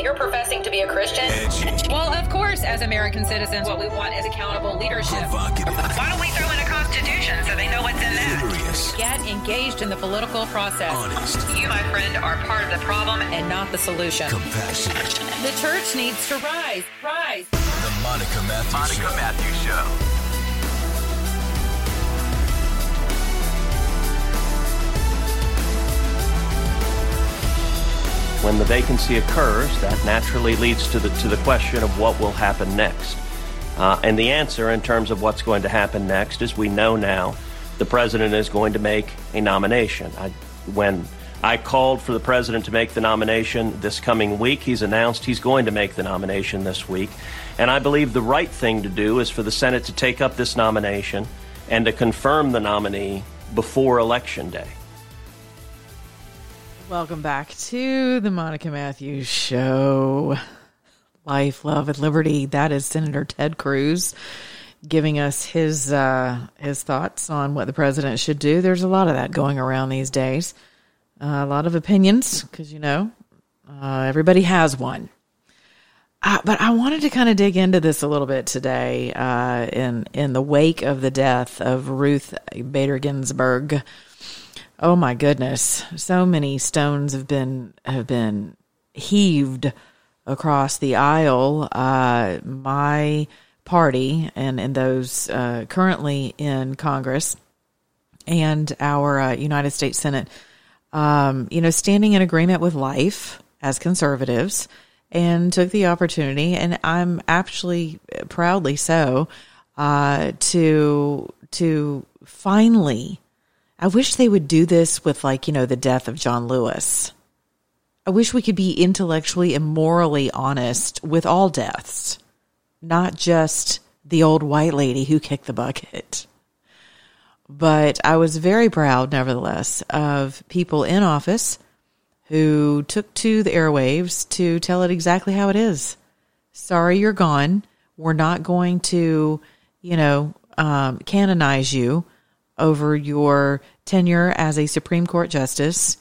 and you're professing to be a Christian, well, of course, as American citizens, what we want is accountable leadership. Why don't we throw in a constitution so they know what's in there? Curious. Get engaged in the political process. Honest. You, my friend, are part of the problem and not the solution. Compassionate. The church needs to rise. Rise. The Monica Matthews Monica Show. Matthews Show. When the vacancy occurs, that naturally leads to the to the question of what will happen next. Uh, and the answer, in terms of what's going to happen next, is we know now the president is going to make a nomination. I, when I called for the president to make the nomination this coming week, he's announced he's going to make the nomination this week. And I believe the right thing to do is for the Senate to take up this nomination and to confirm the nominee before Election Day. Welcome back to the Monica Matthews Show. Life, love, and liberty. That is Senator Ted Cruz giving us his uh, his thoughts on what the president should do. There's a lot of that going around these days. Uh, a lot of opinions because you know uh, everybody has one. Uh, but I wanted to kind of dig into this a little bit today uh, in in the wake of the death of Ruth Bader Ginsburg. Oh my goodness, so many stones have been have been heaved across the aisle. Uh, my party and and those uh, currently in Congress and our uh, United States Senate, um, you know, standing in agreement with life as conservatives, and took the opportunity, and I'm actually proudly so, uh, to to finally. I wish they would do this with like, you know, the death of John Lewis. I wish we could be intellectually and morally honest with all deaths, not just the old white lady who kicked the bucket. But I was very proud, nevertheless, of people in office who took to the airwaves to tell it exactly how it is. Sorry, you're gone. We're not going to, you know, um, canonize you over your tenure as a Supreme Court justice,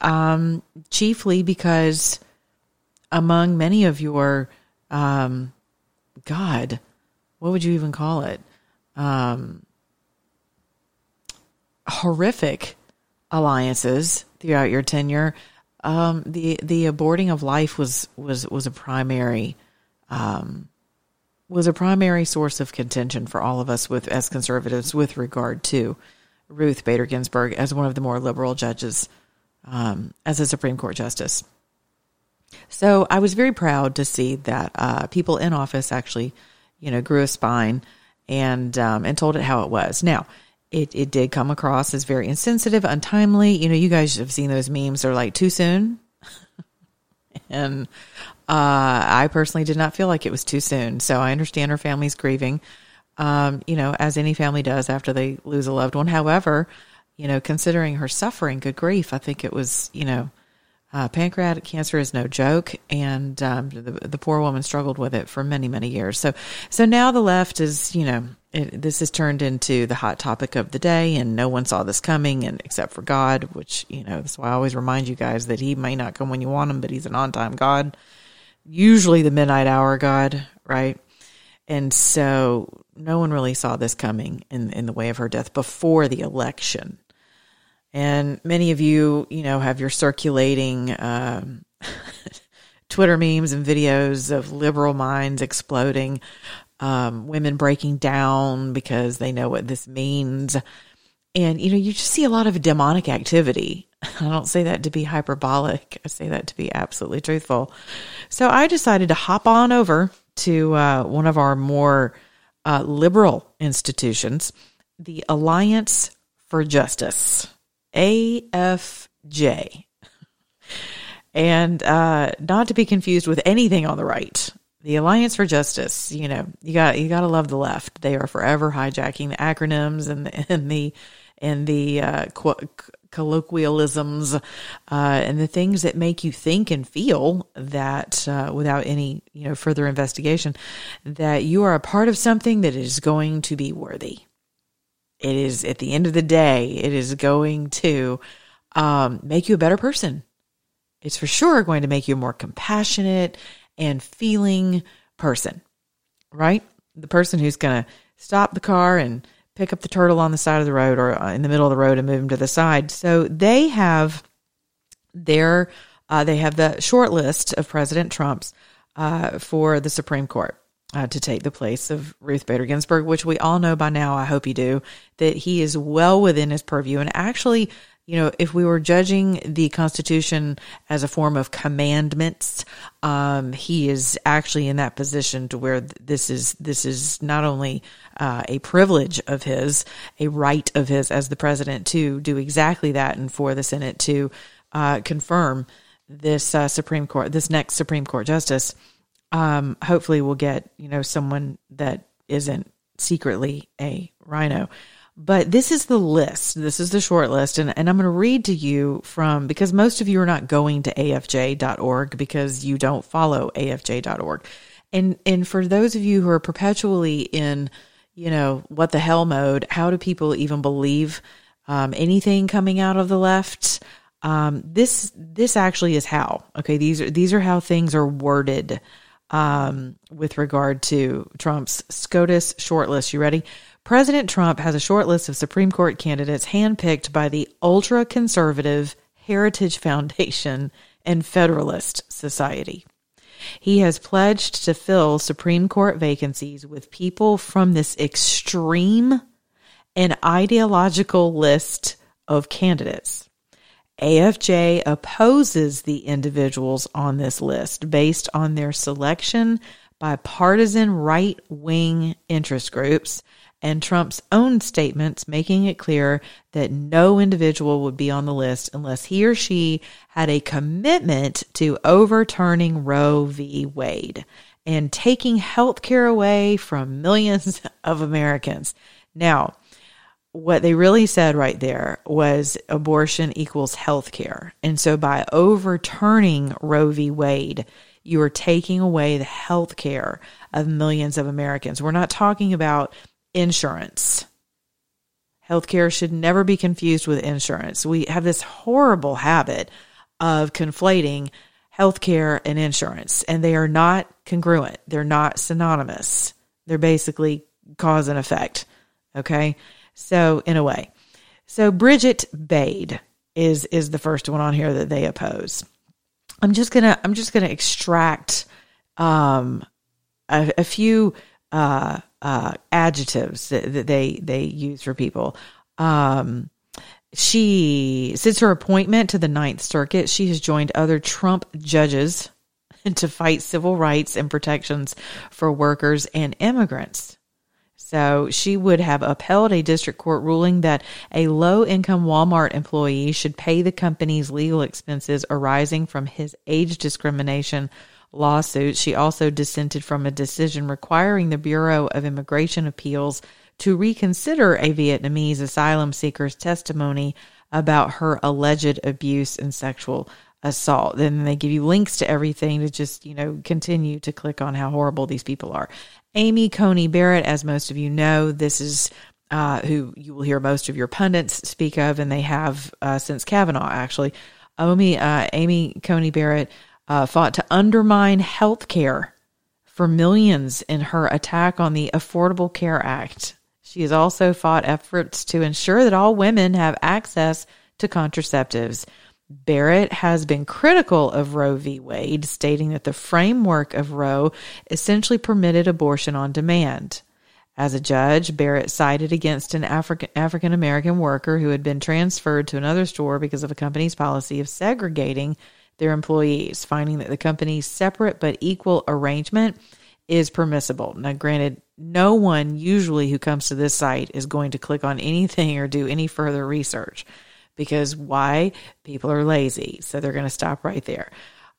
um, chiefly because among many of your, um, God, what would you even call it? Um, horrific alliances throughout your tenure. Um, the the aborting of life was was was a primary um, was a primary source of contention for all of us with as conservatives with regard to Ruth Bader Ginsburg as one of the more liberal judges um, as a Supreme Court justice. So I was very proud to see that uh, people in office actually, you know, grew a spine and um, and told it how it was. Now, it it did come across as very insensitive, untimely. You know, you guys have seen those memes. They're like too soon, and uh, I personally did not feel like it was too soon. So I understand her family's grieving, um, you know, as any family does after they lose a loved one. However, you know, considering her suffering, good grief, I think it was, you know, uh, pancreatic cancer is no joke, and um, the, the poor woman struggled with it for many, many years. So, so now the left is, you know, it, this has turned into the hot topic of the day, and no one saw this coming, and except for God, which you know, that's why I always remind you guys that He may not come when you want Him, but He's an on-time God, usually the midnight hour God, right? And so, no one really saw this coming in in the way of her death before the election. And many of you, you know, have your circulating um, Twitter memes and videos of liberal minds exploding, um, women breaking down because they know what this means. And, you know, you just see a lot of demonic activity. I don't say that to be hyperbolic. I say that to be absolutely truthful. So I decided to hop on over to uh, one of our more uh, liberal institutions, the Alliance for Justice, AFJ. And uh, not to be confused with anything on the right. The Alliance for Justice, you know, you got you got to love the left. They are forever hijacking the acronyms and the, and the and the uh, qu- colloquialisms uh, and the things that make you think and feel that uh, without any you know further investigation that you are a part of something that is going to be worthy. It is at the end of the day it is going to um, make you a better person. It's for sure going to make you a more compassionate and feeling person right? The person who's going to stop the car and pick up the turtle on the side of the road or uh, in the middle of the road and move him to the side. So they have their uh, they have the short list of President Trump's uh, for the Supreme Court. Uh, to take the place of Ruth Bader Ginsburg, which we all know by now, I hope you do, that he is well within his purview and actually you know, if we were judging the Constitution as a form of commandments, um, he is actually in that position to where this is this is not only uh, a privilege of his, a right of his as the president to do exactly that, and for the Senate to uh, confirm this uh, Supreme Court, this next Supreme Court justice. Um, hopefully, we'll get you know someone that isn't secretly a RINO. But this is the list. This is the short list. And, and I'm going to read to you from, because most of you are not going to afj.org because you don't follow afj.org. And, and for those of you who are perpetually in, you know, what the hell mode, how do people even believe um, anything coming out of the left? Um, this, this actually is how, okay. These are, these are how things are worded, um, with regard to Trump's SCOTUS shortlist. You ready? President Trump has a short list of Supreme Court candidates handpicked by the ultra conservative Heritage Foundation and Federalist Society. He has pledged to fill Supreme Court vacancies with people from this extreme and ideological list of candidates. AFJ opposes the individuals on this list based on their selection by partisan right wing interest groups and Trump's own statements making it clear that no individual would be on the list unless he or she had a commitment to overturning Roe v. Wade and taking health care away from millions of Americans. Now, what they really said right there was abortion equals health care. And so by overturning Roe v. Wade, you are taking away the health care of millions of Americans. We're not talking about insurance. Healthcare should never be confused with insurance. We have this horrible habit of conflating healthcare and insurance, and they are not congruent. They're not synonymous. They're basically cause and effect. Okay. So, in a way. So, Bridget Bade is is the first one on here that they oppose. I'm just gonna I'm just gonna extract um, a, a few uh, uh, adjectives that, that, they they use for people. Um, she since her appointment to the Ninth Circuit, she has joined other Trump judges to fight civil rights and protections for workers and immigrants. So she would have upheld a district court ruling that a low income Walmart employee should pay the company's legal expenses arising from his age discrimination lawsuit. She also dissented from a decision requiring the Bureau of Immigration Appeals to reconsider a Vietnamese asylum seeker's testimony about her alleged abuse and sexual assault. Then they give you links to everything to just, you know, continue to click on how horrible these people are. Amy Coney Barrett, as most of you know, this is uh, who you will hear most of your pundits speak of, and they have uh, since Kavanaugh, actually. Amy, uh, Amy Coney Barrett uh, fought to undermine health care for millions in her attack on the Affordable Care Act. She has also fought efforts to ensure that all women have access to contraceptives. Barrett has been critical of Roe v. Wade, stating that the framework of Roe essentially permitted abortion on demand. As a judge, Barrett sided against an African African American worker who had been transferred to another store because of a company's policy of segregating their employees, finding that the company's separate but equal arrangement is permissible. Now, granted, no one usually who comes to this site is going to click on anything or do any further research because why? People are lazy. So they're going to stop right there.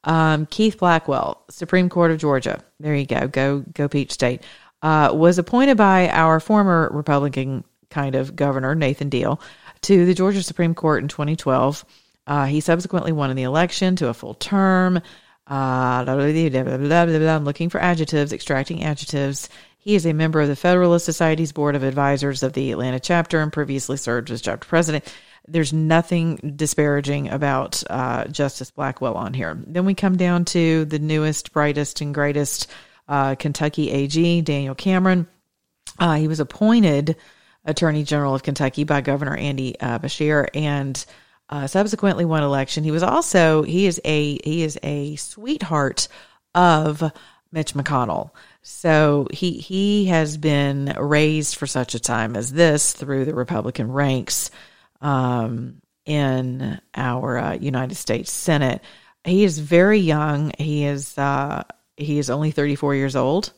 Um, Keith Blackwell, Supreme Court of Georgia. There you go. Go, go Peach State. Uh, was appointed by our former Republican kind of governor, Nathan Deal, to the Georgia Supreme Court in 2012. Uh, he subsequently won in the election to a full term. Uh, blah, blah, blah, I'm looking for adjectives, extracting adjectives. He is a member of the Federalist Society's Board of Advisors of the Atlanta chapter and previously served as chapter president. There's nothing disparaging about uh, Justice Blackwell on here. Then we come down to the newest, brightest, and greatest uh, Kentucky AG, Daniel Cameron. Uh, he was appointed Attorney General of Kentucky by Governor Andy uh, Beshear and uh, subsequently won election. He was also he is a he is a sweetheart of Mitch McConnell. So he he has been raised for such a time as this through the Republican ranks um, in our uh, United States Senate. He is very young. He is uh, he is only 34 years old.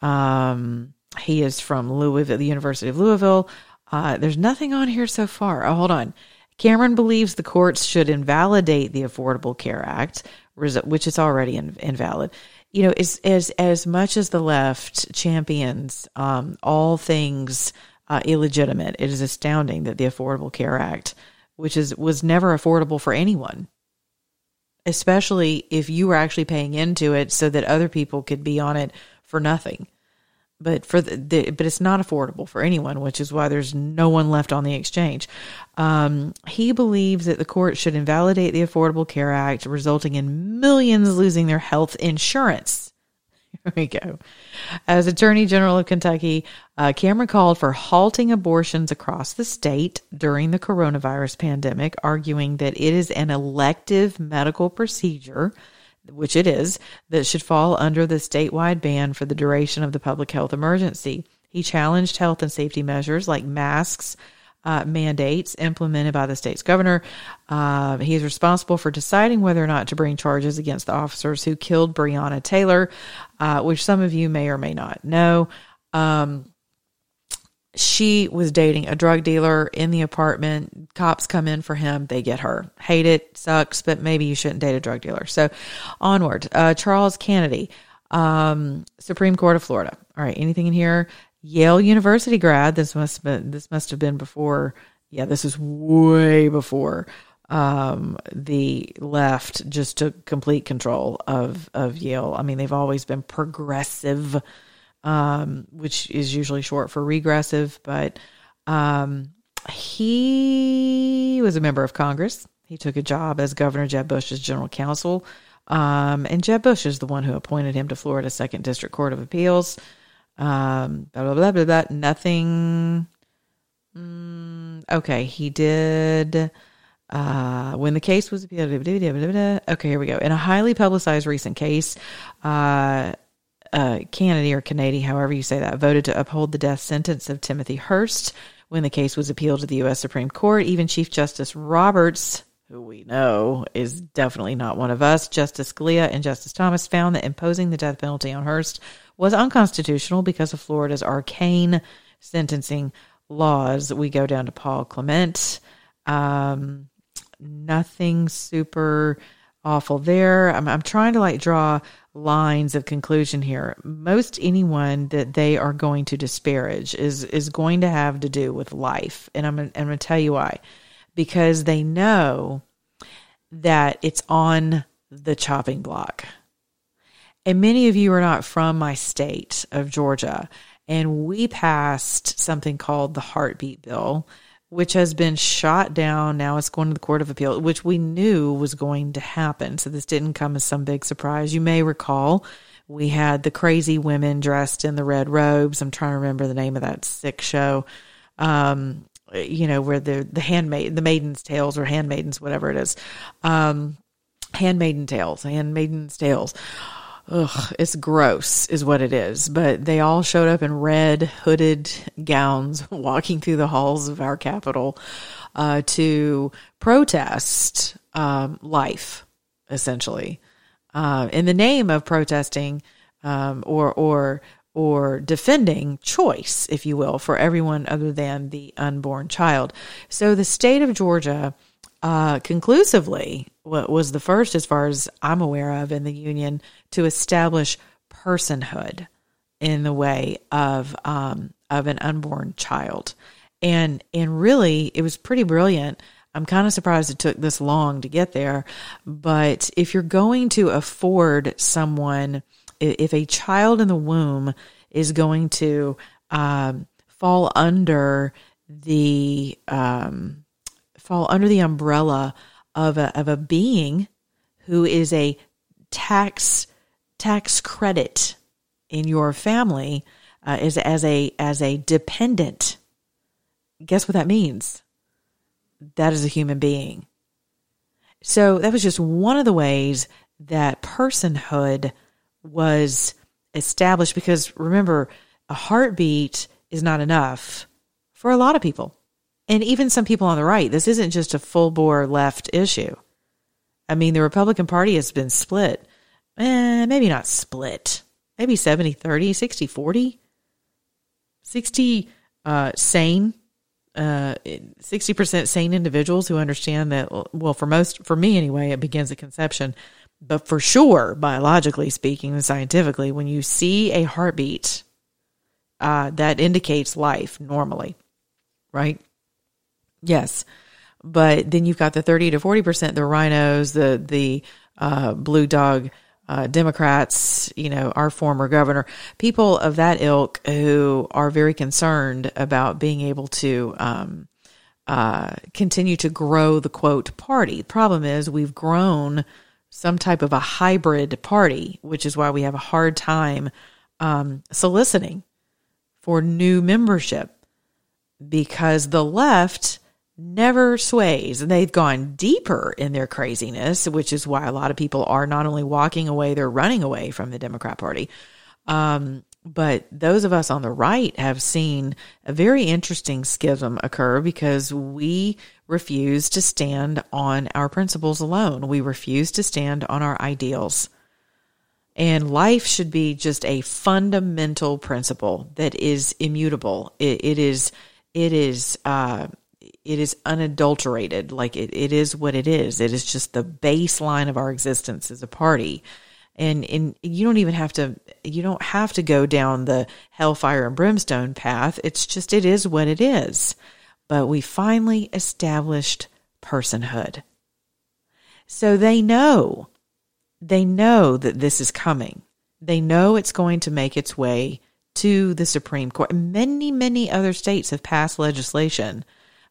Um, he is from Louisville, the University of Louisville. Uh, there's nothing on here so far. Oh, hold on. Cameron believes the courts should invalidate the Affordable Care Act, which is already in, invalid. You know, as as as much as the left champions um, all things uh, illegitimate, it is astounding that the Affordable Care Act, which is was never affordable for anyone, especially if you were actually paying into it so that other people could be on it for nothing. But for the, the but it's not affordable for anyone, which is why there's no one left on the exchange. Um, he believes that the court should invalidate the Affordable Care Act, resulting in millions losing their health insurance. Here we go. As Attorney General of Kentucky, uh, Cameron called for halting abortions across the state during the coronavirus pandemic, arguing that it is an elective medical procedure, which it is, that should fall under the statewide ban for the duration of the public health emergency. He challenged health and safety measures like masks, uh, mandates implemented by the state's governor. Uh, he is responsible for deciding whether or not to bring charges against the officers who killed Breonna Taylor, uh, which some of you may or may not know. Um, she was dating a drug dealer in the apartment. Cops come in for him. They get her. Hate it. Sucks, but maybe you shouldn't date a drug dealer. So onward. Uh, Charles Canady, um, Supreme Court of Florida. All right. Anything in here? Yale University grad. This must have been, this must have been before. Yeah, this is way before um, the left just took complete control of of Yale. I mean, they've always been progressive, um, which is usually short for regressive, but um, he was a member of Congress. He took a job as Governor Jeb Bush's general counsel. Um, and Jeb Bush is the one who appointed him to Florida's Second District Court of Appeals. Um, blah, blah, blah, blah, blah. Nothing. Mm, okay, he did. Uh, when the case was appealed, okay, here we go. In a highly publicized recent case, uh, uh, Kennedy or Kennedy, however you say that, voted to uphold the death sentence of Timothy Hurst when the case was appealed to the U.S. Supreme Court. Even Chief Justice Roberts, who we know is definitely not one of us, Justice Scalia and Justice Thomas found that imposing the death penalty on Hurst was unconstitutional because of Florida's arcane sentencing laws. We go down to Paul Clement. Um, nothing super awful there. I'm, I'm trying to like draw lines of conclusion here. Most anyone that they are going to disparage is is going to have to do with life, and I'm I'm going to tell you why. Because they know that it's on the chopping block. And many of you are not from my state of Georgia. And we passed something called the Heartbeat Bill, which has been shot down. Now it's going to the Court of Appeal, which we knew was going to happen. So this didn't come as some big surprise. You may recall we had the crazy women dressed in the red robes. I'm trying to remember the name of that sick show. Um, you know, where the, the handmaid, the maiden's tales or handmaidens, whatever it is. Um, handmaiden tales, handmaiden's tales. Ugh, it's gross, is what it is. But they all showed up in red hooded gowns, walking through the halls of our capital uh, to protest um, life, essentially, uh, in the name of protesting um, or or or defending choice, if you will, for everyone other than the unborn child. So the state of Georgia uh, conclusively was the first, as far as I'm aware of, in the union to establish personhood in the way of um, of an unborn child, and and really it was pretty brilliant. I'm kind of surprised it took this long to get there, but if you're going to afford someone, if a child in the womb is going to um, fall under the um, fall under the umbrella of a of a being who is a tax tax credit in your family uh, is as a as a dependent. Guess what that means? That is a human being. So that was just one of the ways that personhood was established because remember, a heartbeat is not enough for a lot of people and even some people on the right. This isn't just a full bore left issue. I mean, the Republican Party has been split. Eh, maybe not split. Maybe 70 30, 60 40. 60 uh, sane, uh, 60% sane individuals who understand that, well, for most, for me anyway, it begins at conception. But for sure, biologically speaking and scientifically, when you see a heartbeat, uh, that indicates life normally, right? Yes. But then you've got the 30 to 40%, the RINOs, the, the, uh, blue dog, uh, Democrats, you know, our former governor, people of that ilk who are very concerned about being able to, um, uh, continue to grow the quote party. The problem is we've grown some type of a hybrid party, which is why we have a hard time um, soliciting for new membership because the left never sways. And they've gone deeper in their craziness, which is why a lot of people are not only walking away, they're running away from the Democrat Party. Um, but those of us on the right have seen a very interesting schism occur because we refuse to stand on our principles alone. We refuse to stand on our ideals. And life should be just a fundamental principle that is immutable. it, it is, it is, uh, it is unadulterated. Like it, it is what it is. It is just the baseline of our existence as a party. And, and you don't even have to, you don't have to go down the hellfire and brimstone path. It's just, it is what it is. But we finally established personhood. So they know, they know that this is coming. They know it's going to make its way to the Supreme Court. Many, many other states have passed legislation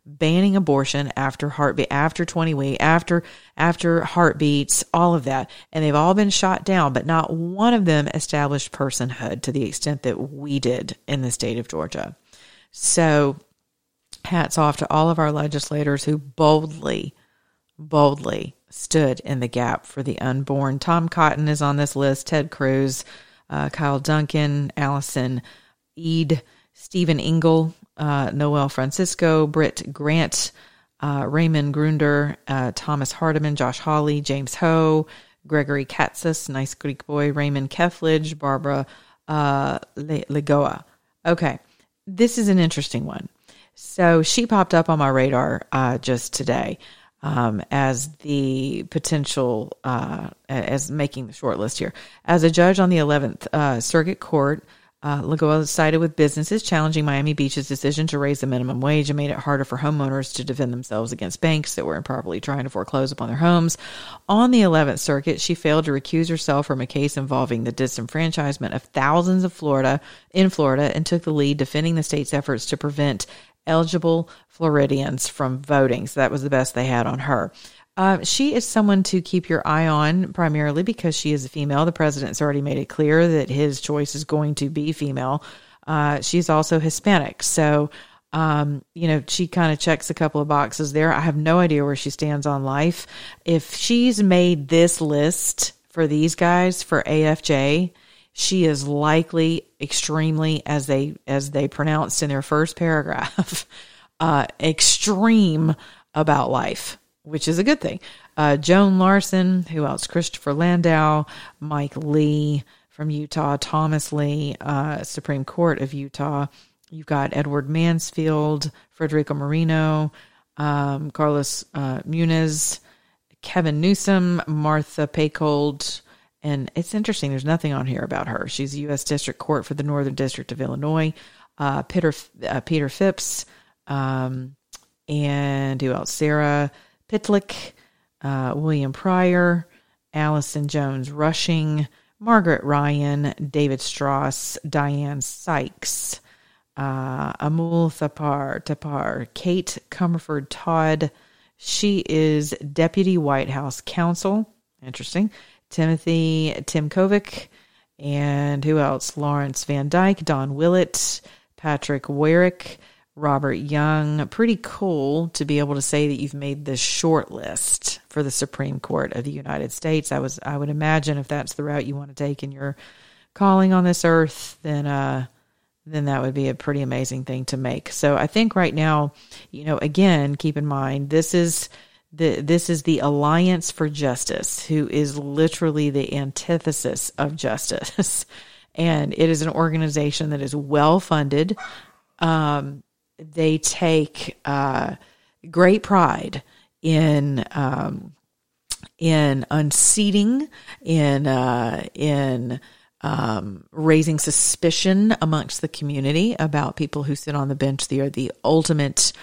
banning abortion after heartbeat, after 20 week, after, after heartbeats, all of that. And they've all been shot down, but not one of them established personhood to the extent that we did in the state of Georgia. So hats off to all of our legislators who boldly, boldly stood in the gap for the unborn. Tom Cotton is on this list, Ted Cruz, uh, Kyle Duncan, Allison Eid, Stephen Engel, uh, Noel Francisco, Britt Grant, uh, Raymond Gruender, uh, Thomas Hardiman, Josh Hawley, James Ho, Gregory Katsas, nice Greek boy, Raymond Kethledge, Barbara uh, Lagoa. Okay, this is an interesting one. So she popped up on my radar uh, just today um, as the potential, uh, as making the short list here. As a judge on the 11th uh, Circuit Court, uh, Lagoa sided with businesses challenging Miami Beach's decision to raise the minimum wage and made it harder for homeowners to defend themselves against banks that were improperly trying to foreclose upon their homes. On the 11th Circuit, she failed to recuse herself from a case involving the disenfranchisement of thousands of Florida in Florida and took the lead defending the state's efforts to prevent eligible Floridians from voting. So that was the best they had on her. Uh, she is someone to keep your eye on primarily because she is a female. The president's already made it clear that his choice is going to be female. Uh, she's also Hispanic. So, um, you know, she kind of checks a couple of boxes there. I have no idea where she stands on life. If she's made this list for these guys for AFJ, she is likely extremely as they as they pronounced in their first paragraph, uh, extreme about life, which is a good thing. Uh, Joan Larsen, who else? Christopher Landau, Mike Lee from Utah, Thomas Lee, uh, Supreme Court of Utah. You've got Edward Mansfield, Federico Moreno, um, Carlos uh, Muniz, Kevin Newsom, Martha Pacold, and it's interesting. There's nothing on here about her. She's a U.S. District Court for the Northern District of Illinois. Uh, Peter uh, Peter Phipps, um, and who else? Sarah Pitlyk, uh, William Pryor, Allison Jones Rushing, Margaret Ryan, David Stras, Diane Sykes, uh, Amul Thapar, Tapar, Kate Comerford Todd. She is Deputy White House Counsel. Interesting. Timothy Tymkovich, and who else? Lawrence Van Dyke, Don Willett, Patrick Wyrick, Robert Young. Pretty cool to be able to say that you've made this short list for the Supreme Court of the United States. I was I would imagine if that's the route you want to take in your calling on this earth, then uh then that would be a pretty amazing thing to make. So I think right now, you know, again, keep in mind this is the this is the Alliance for Justice, who is literally the antithesis of justice, and it is an organization that is well funded. Um, they take uh, great pride in um, in unseating, in uh, in um, raising suspicion amongst the community about people who sit on the bench. They are the ultimate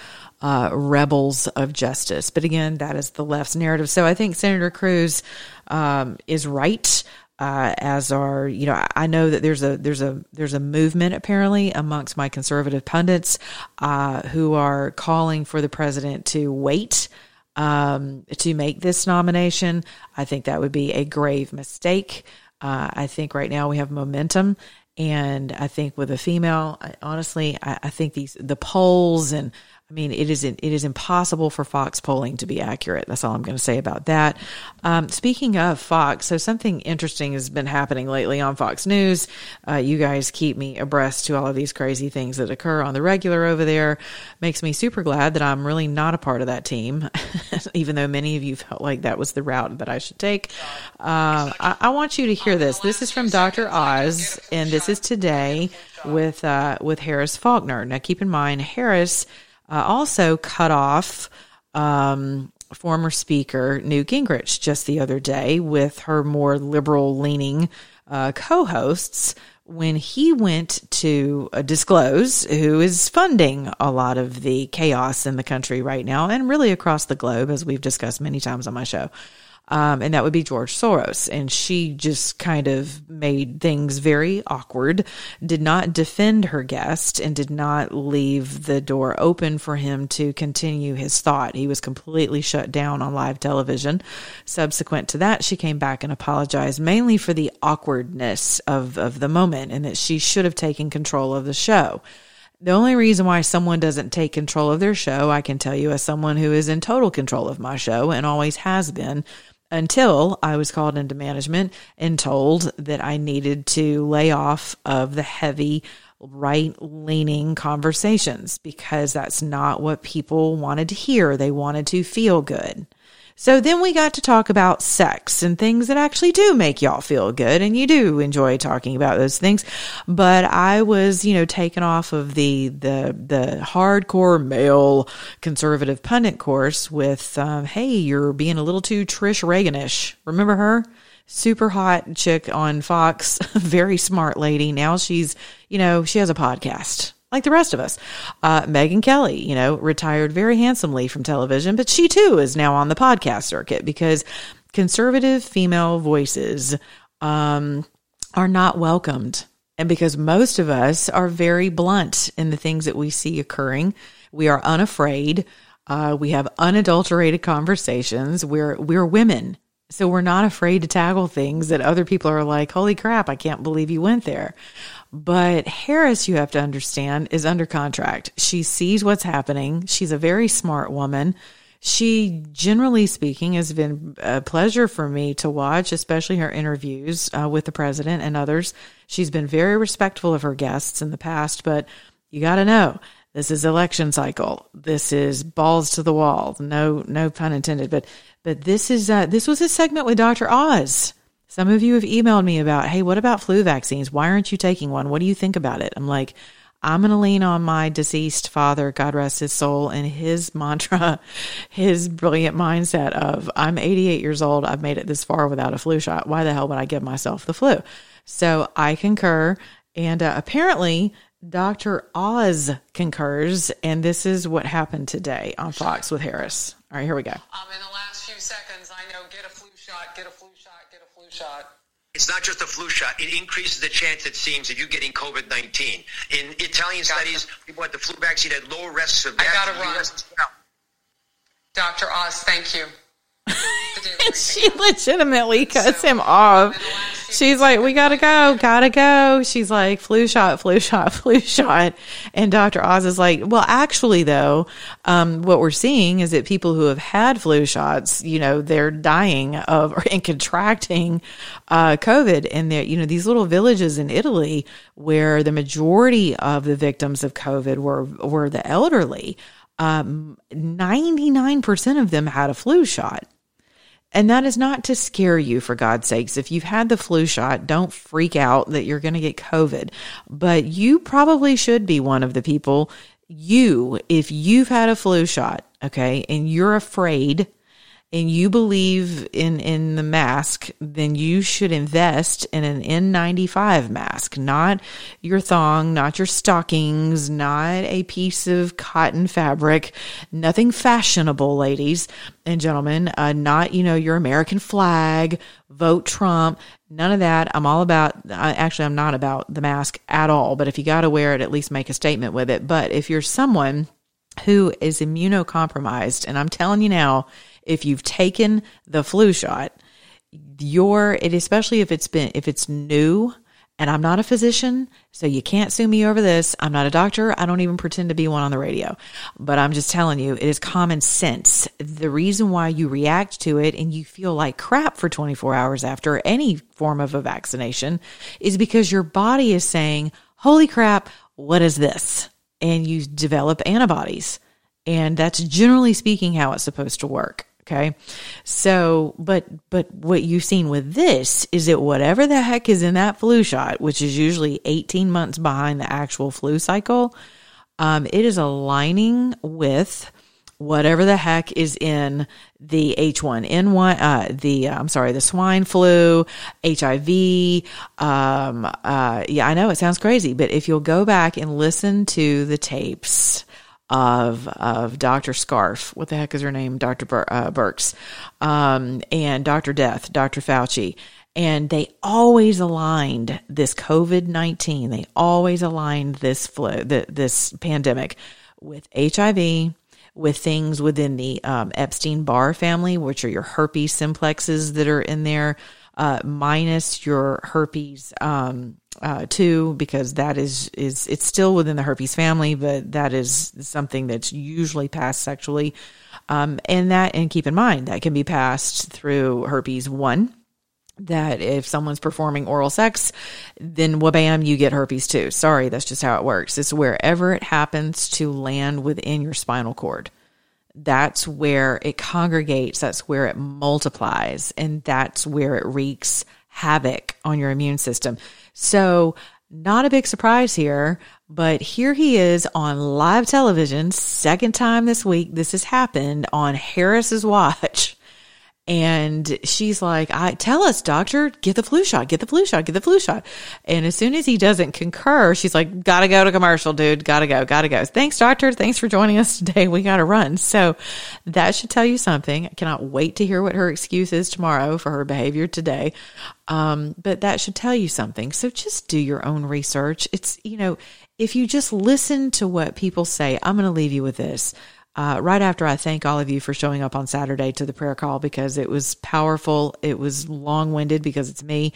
uh, rebels of justice. But again, that is the left's narrative. So I think Senator Cruz um, is right. Uh, as are you know I know that there's a there's a there's a movement apparently amongst my conservative pundits uh, who are calling for the president to wait um, to make this nomination. I think that would be a grave mistake. Uh, I think right now we have momentum, and I think with a female, I, honestly, I, I think these the polls and I mean, it is it is impossible for Fox polling to be accurate. That's all I'm going to say about that. Um, speaking of Fox, so something interesting has been happening lately on Fox News. Uh, you guys keep me abreast to all of these crazy things that occur on the regular over there. Makes me super glad that I'm really not a part of that team, even though many of you felt like that was the route that I should take. Uh, I, I want you to hear this. This is from Dr. Oz, and this is today with uh, with Harris Faulkner. Now, keep in mind, Harris uh, also cut off um, former Speaker Newt Gingrich just the other day with her more liberal leaning uh, co hosts when he went to uh, disclose who is funding a lot of the chaos in the country right now and really across the globe, as we've discussed many times on my show um, and that would be George Soros. And she just kind of made things very awkward, did not defend her guest, and did not leave the door open for him to continue his thought. He was completely shut down on live television. Subsequent to that, she came back and apologized mainly for the awkwardness of, of the moment and that she should have taken control of the show. The only reason why someone doesn't take control of their show, I can tell you as someone who is in total control of my show and always has been, until I was called into management and told that I needed to lay off of the heavy right leaning conversations because that's not what people wanted to hear. They wanted to feel good. So then we got to talk about sex and things that actually do make y'all feel good. And you do enjoy talking about those things. But I was, you know, taken off of the, the, the hardcore male conservative pundit course with, um, Hey, you're being a little too Trish Reaganish. Remember her? super hot chick on Fox, very smart lady. Now she's, you know, she has a podcast like the rest of us. Uh, Megyn Kelly, you know, retired very handsomely from television, but she too is now on the podcast circuit because conservative female voices um, are not welcomed. And because most of us are very blunt in the things that we see occurring, we are unafraid. Uh, we have unadulterated conversations. We're we're women, so we're not afraid to tackle things that other people are like, "Holy crap! I can't believe you went there." But Harris, you have to understand, is under contract. She sees what's happening. She's a very smart woman. she, generally speaking, has been a pleasure for me to watch, especially her interviews uh, with the president and others. She's been very respectful of her guests in the past, but you got to know this is election cycle. This is balls to the wall. No, no pun intended. But, but this is uh, this was a segment with Dr. Oz. Some of you have emailed me about, hey, what about flu vaccines? Why aren't you taking one? What do you think about it? I'm like, I'm going to lean on my deceased father, God rest his soul, and his mantra, his brilliant mindset of I'm 88 years old. I've made it this far without a flu shot. Why the hell would I give myself the flu? So I concur. And uh, apparently, Dr. Oz concurs. And this is what happened today on Fox with Harris. All right, here we go. Um, in the last few seconds, I know get a flu shot, get a flu shot, get a flu shot. It's not just a flu shot. It increases the chance, it seems, of you getting COVID 19. In Italian Gotcha. studies, people had the flu vaccine had lower risks of I death. gotta in the run. US as well. Dr. Oz, thank you. To do And she legitimately cuts him off. She's like, we gotta go, gotta go. She's like, flu shot, flu shot, flu shot. And Dr. Oz is like, well, actually though, um, what we're seeing is that people who have had flu shots, you know, they're dying of or contracting, uh, COVID. And they're, you know, these little villages in Italy where the majority of the victims of COVID were, were the elderly. Um, 99% of them had a flu shot. And that is not to scare you, for God's sakes. If you've had the flu shot, don't freak out that you're going to get COVID. But you probably should be one of the people, you, if you've had a flu shot, okay, and you're afraid and you believe in in the mask, then you should invest in an N95 mask, not your thong, not your stockings, not a piece of cotton fabric, nothing fashionable, ladies and gentlemen, uh, not you know your American flag, vote Trump, none of that. I'm all about. I actually, I'm not about the mask at all. But if you got to wear it, at least make a statement with it. But if you're someone who is immunocompromised, and I'm telling you now, if you've taken the flu shot, your it especially if it's been if it's new and I'm not a physician, so you can't sue me over this. I'm not a doctor. I don't even pretend to be one on the radio. But I'm just telling you, it is common sense. The reason why you react to it and you feel like crap for 24 hours after any form of a vaccination is because your body is saying, Holy crap, what is this? And you develop antibodies. And that's generally speaking how it's supposed to work. Okay. So, but, but what you've seen with this is that whatever the heck is in that flu shot, which is usually 18 months behind the actual flu cycle, um, it is aligning with whatever the heck is in the H1N1, uh, the, uh, I'm sorry, the swine flu, HIV. Um, uh, yeah, I know it sounds crazy, but if you'll go back and listen to the tapes, of of Dr. Scarf. What the heck is her name? Dr. Bur- uh, Birx, um, and Dr. Death, Dr. Fauci, and they always aligned this COVID nineteen. They always aligned this flu, the, this pandemic, with HIV. With things within the um, Epstein Barr family, which are your herpes simplexes that are in there, uh, minus your herpes um, uh, too, because that is is it's still within the herpes family, but that is something that's usually passed sexually, um, and that and keep in mind that can be passed through herpes one. That if someone's performing oral sex, then wabam, you get herpes too. Sorry, that's just how it works. It's wherever it happens to land within your spinal cord that's where it congregates, that's where it multiplies, and that's where it wreaks havoc on your immune system. So, not a big surprise here, but here he is on live television, second time this week this has happened on Harris's watch. And she's like, I tell us, doctor, get the flu shot, get the flu shot, get the flu shot. And as soon as he doesn't concur, she's like, gotta go to commercial, dude. Gotta go, gotta go. Thanks, doctor. Thanks for joining us today. We gotta run. So that should tell you something. I cannot wait to hear what her excuse is tomorrow for her behavior today. Um, but that should tell you something. So just do your own research. It's, you know, if you just listen to what people say, I'm going to leave you with this uh, right after I thank all of you for showing up on Saturday to the prayer call because it was powerful. It was long winded because it's me.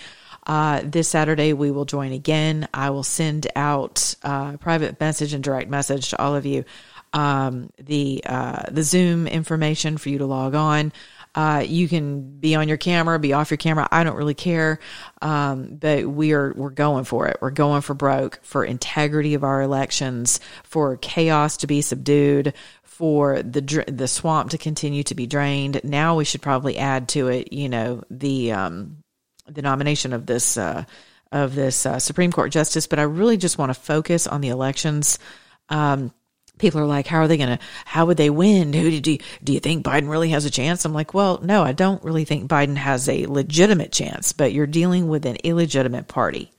Uh, this Saturday, we will join again. I will send out uh, private message and direct message to all of you. um, the uh, the Zoom information for you to log on. Uh, you can be on your camera, be off your camera. I don't really care, um, but we are we're going for it. We're going for broke for integrity of our elections, for chaos to be subdued, for the the swamp to continue to be drained. Now we should probably add to it, you know, the um, the nomination of this uh, of this uh, Supreme Court justice. But I really just want to focus on the elections. Um, people are like, how are they going to, how would they win? Who did you, do you think Biden really has a chance? I'm like, well, no, I don't really think Biden has a legitimate chance, but you're dealing with an illegitimate party.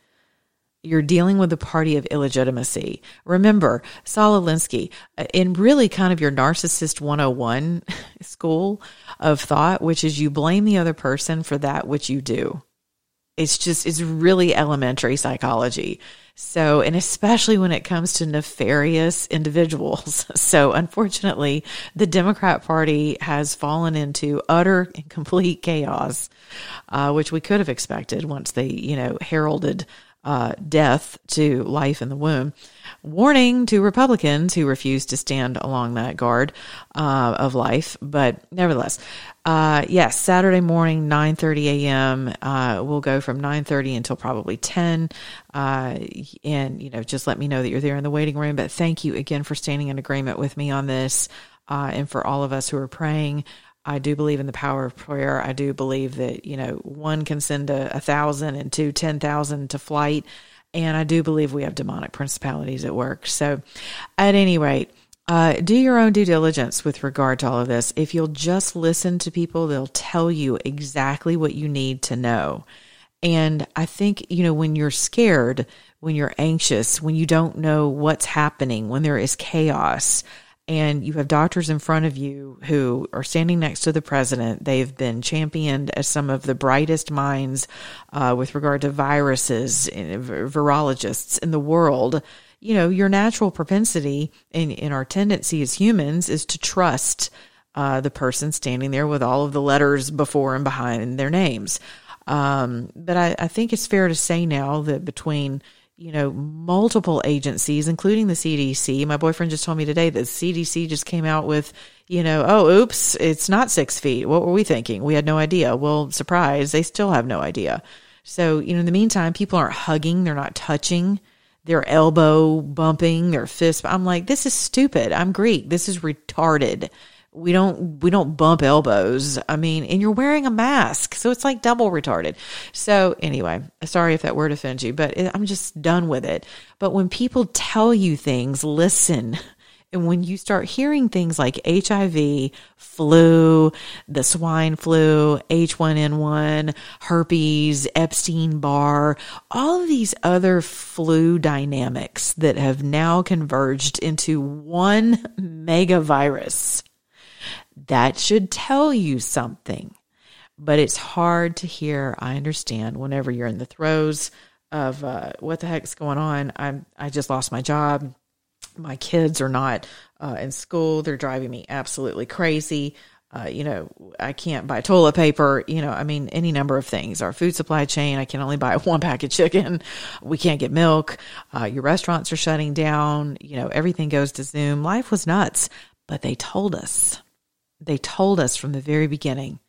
You're dealing with a party of illegitimacy. Remember, Saul Alinsky, uh, in really kind of your narcissist 101 school of thought, which is you blame the other person for that which you do. It's just, it's really elementary psychology. So, and especially when it comes to nefarious individuals. So, unfortunately, the Democrat Party has fallen into utter and complete chaos, uh, which we could have expected once they, you know, heralded uh, death to life in the womb. Warning to Republicans who refuse to stand along that guard uh, of life. But nevertheless, uh, yes, Saturday morning, 9.30 a.m. Uh, we'll go from 9.30 until probably 10. Uh, and, you know, just let me know that you're there in the waiting room. But thank you again for standing in agreement with me on this uh, and for all of us who are praying. I do believe in the power of prayer. I do believe that, you know, one can send a, a thousand and two, 10,000 to flight. And I do believe we have demonic principalities at work. So, at any rate, uh, do your own due diligence with regard to all of this. If you'll just listen to people, they'll tell you exactly what you need to know. And I think, you know, when you're scared, when you're anxious, when you don't know what's happening, when there is chaos, and you have doctors in front of you who are standing next to the president. They've been championed as some of the brightest minds uh, with regard to viruses, and virologists in the world. You know, your natural propensity in, in our tendency as humans is to trust uh, the person standing there with all of the letters before and behind their names. Um, but I, I think it's fair to say now that between you know, multiple agencies, including the CDC. My boyfriend just told me today that the CDC just came out with, you know, oh, oops, it's not six feet. What were we thinking? We had no idea. Well, surprise, they still have no idea. So, you know, in the meantime, people aren't hugging, they're not touching, they're elbow bumping, their fist. I'm like, this is stupid. I'm Greek. This is retarded we don't we don't bump elbows. I mean and you're wearing a mask so it's like double retarded. So anyway sorry if that word offends you but i'm just done with it. But when people tell you things listen. And when you start hearing things like HIV, flu, the swine flu, H1N1, herpes, Epstein Barr, all of these other flu dynamics that have now converged into one mega virus, that should tell you something. But it's hard to hear. I understand whenever you're in the throes of uh, what the heck's going on. I'm I just lost my job. My kids are not uh, in school. They're driving me absolutely crazy. Uh, you know, I can't buy toilet paper. You know, I mean, any number of things. Our food supply chain, I can only buy one pack of chicken. We can't get milk. Uh, your restaurants are shutting down. You know, everything goes to Zoom. Life was nuts, but they told us they told us from the very beginning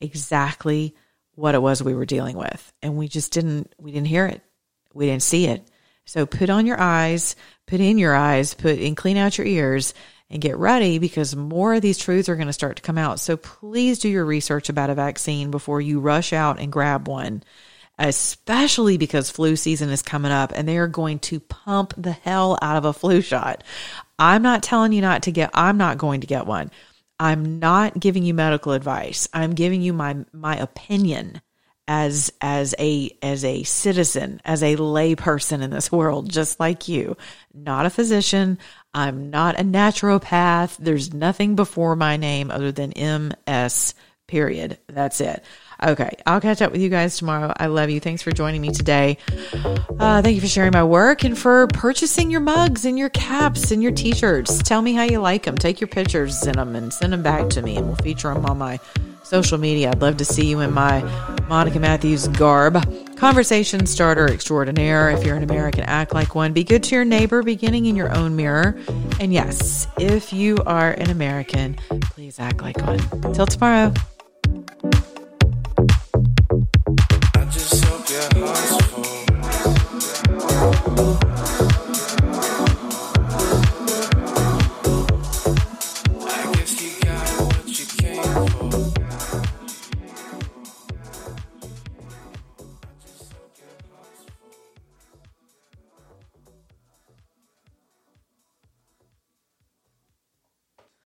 exactly what it was we were dealing with. And we just didn't we didn't hear it. We didn't see it. So put on your eyes put in your eyes put and clean out your ears and get ready because more of these truths are going to start to come out. So please do your research about a vaccine before you rush out and grab one especially because flu season is coming up and they are going to pump the hell out of a flu shot. I'm not telling you not to get i'm not going to get one I'm not giving you medical advice. I'm giving you my my opinion as as a as a citizen, as a layperson in this world, just like you. Not a physician. I'm not a naturopath. There's nothing before my name other than MS. Period. That's it. Okay. I'll catch up with you guys tomorrow. I love you. Thanks for joining me today. Uh, thank you for sharing my work and for purchasing your mugs and your caps and your t shirts. Tell me how you like them. Take your pictures in them and send them back to me, and we'll feature them on my social media. I'd love to see you in my Monica Matthews garb. Conversation starter extraordinaire. If you're an American, act like one. Be good to your neighbor, beginning in your own mirror. And yes, if you are an American, please act like one. Till tomorrow. their hearts full.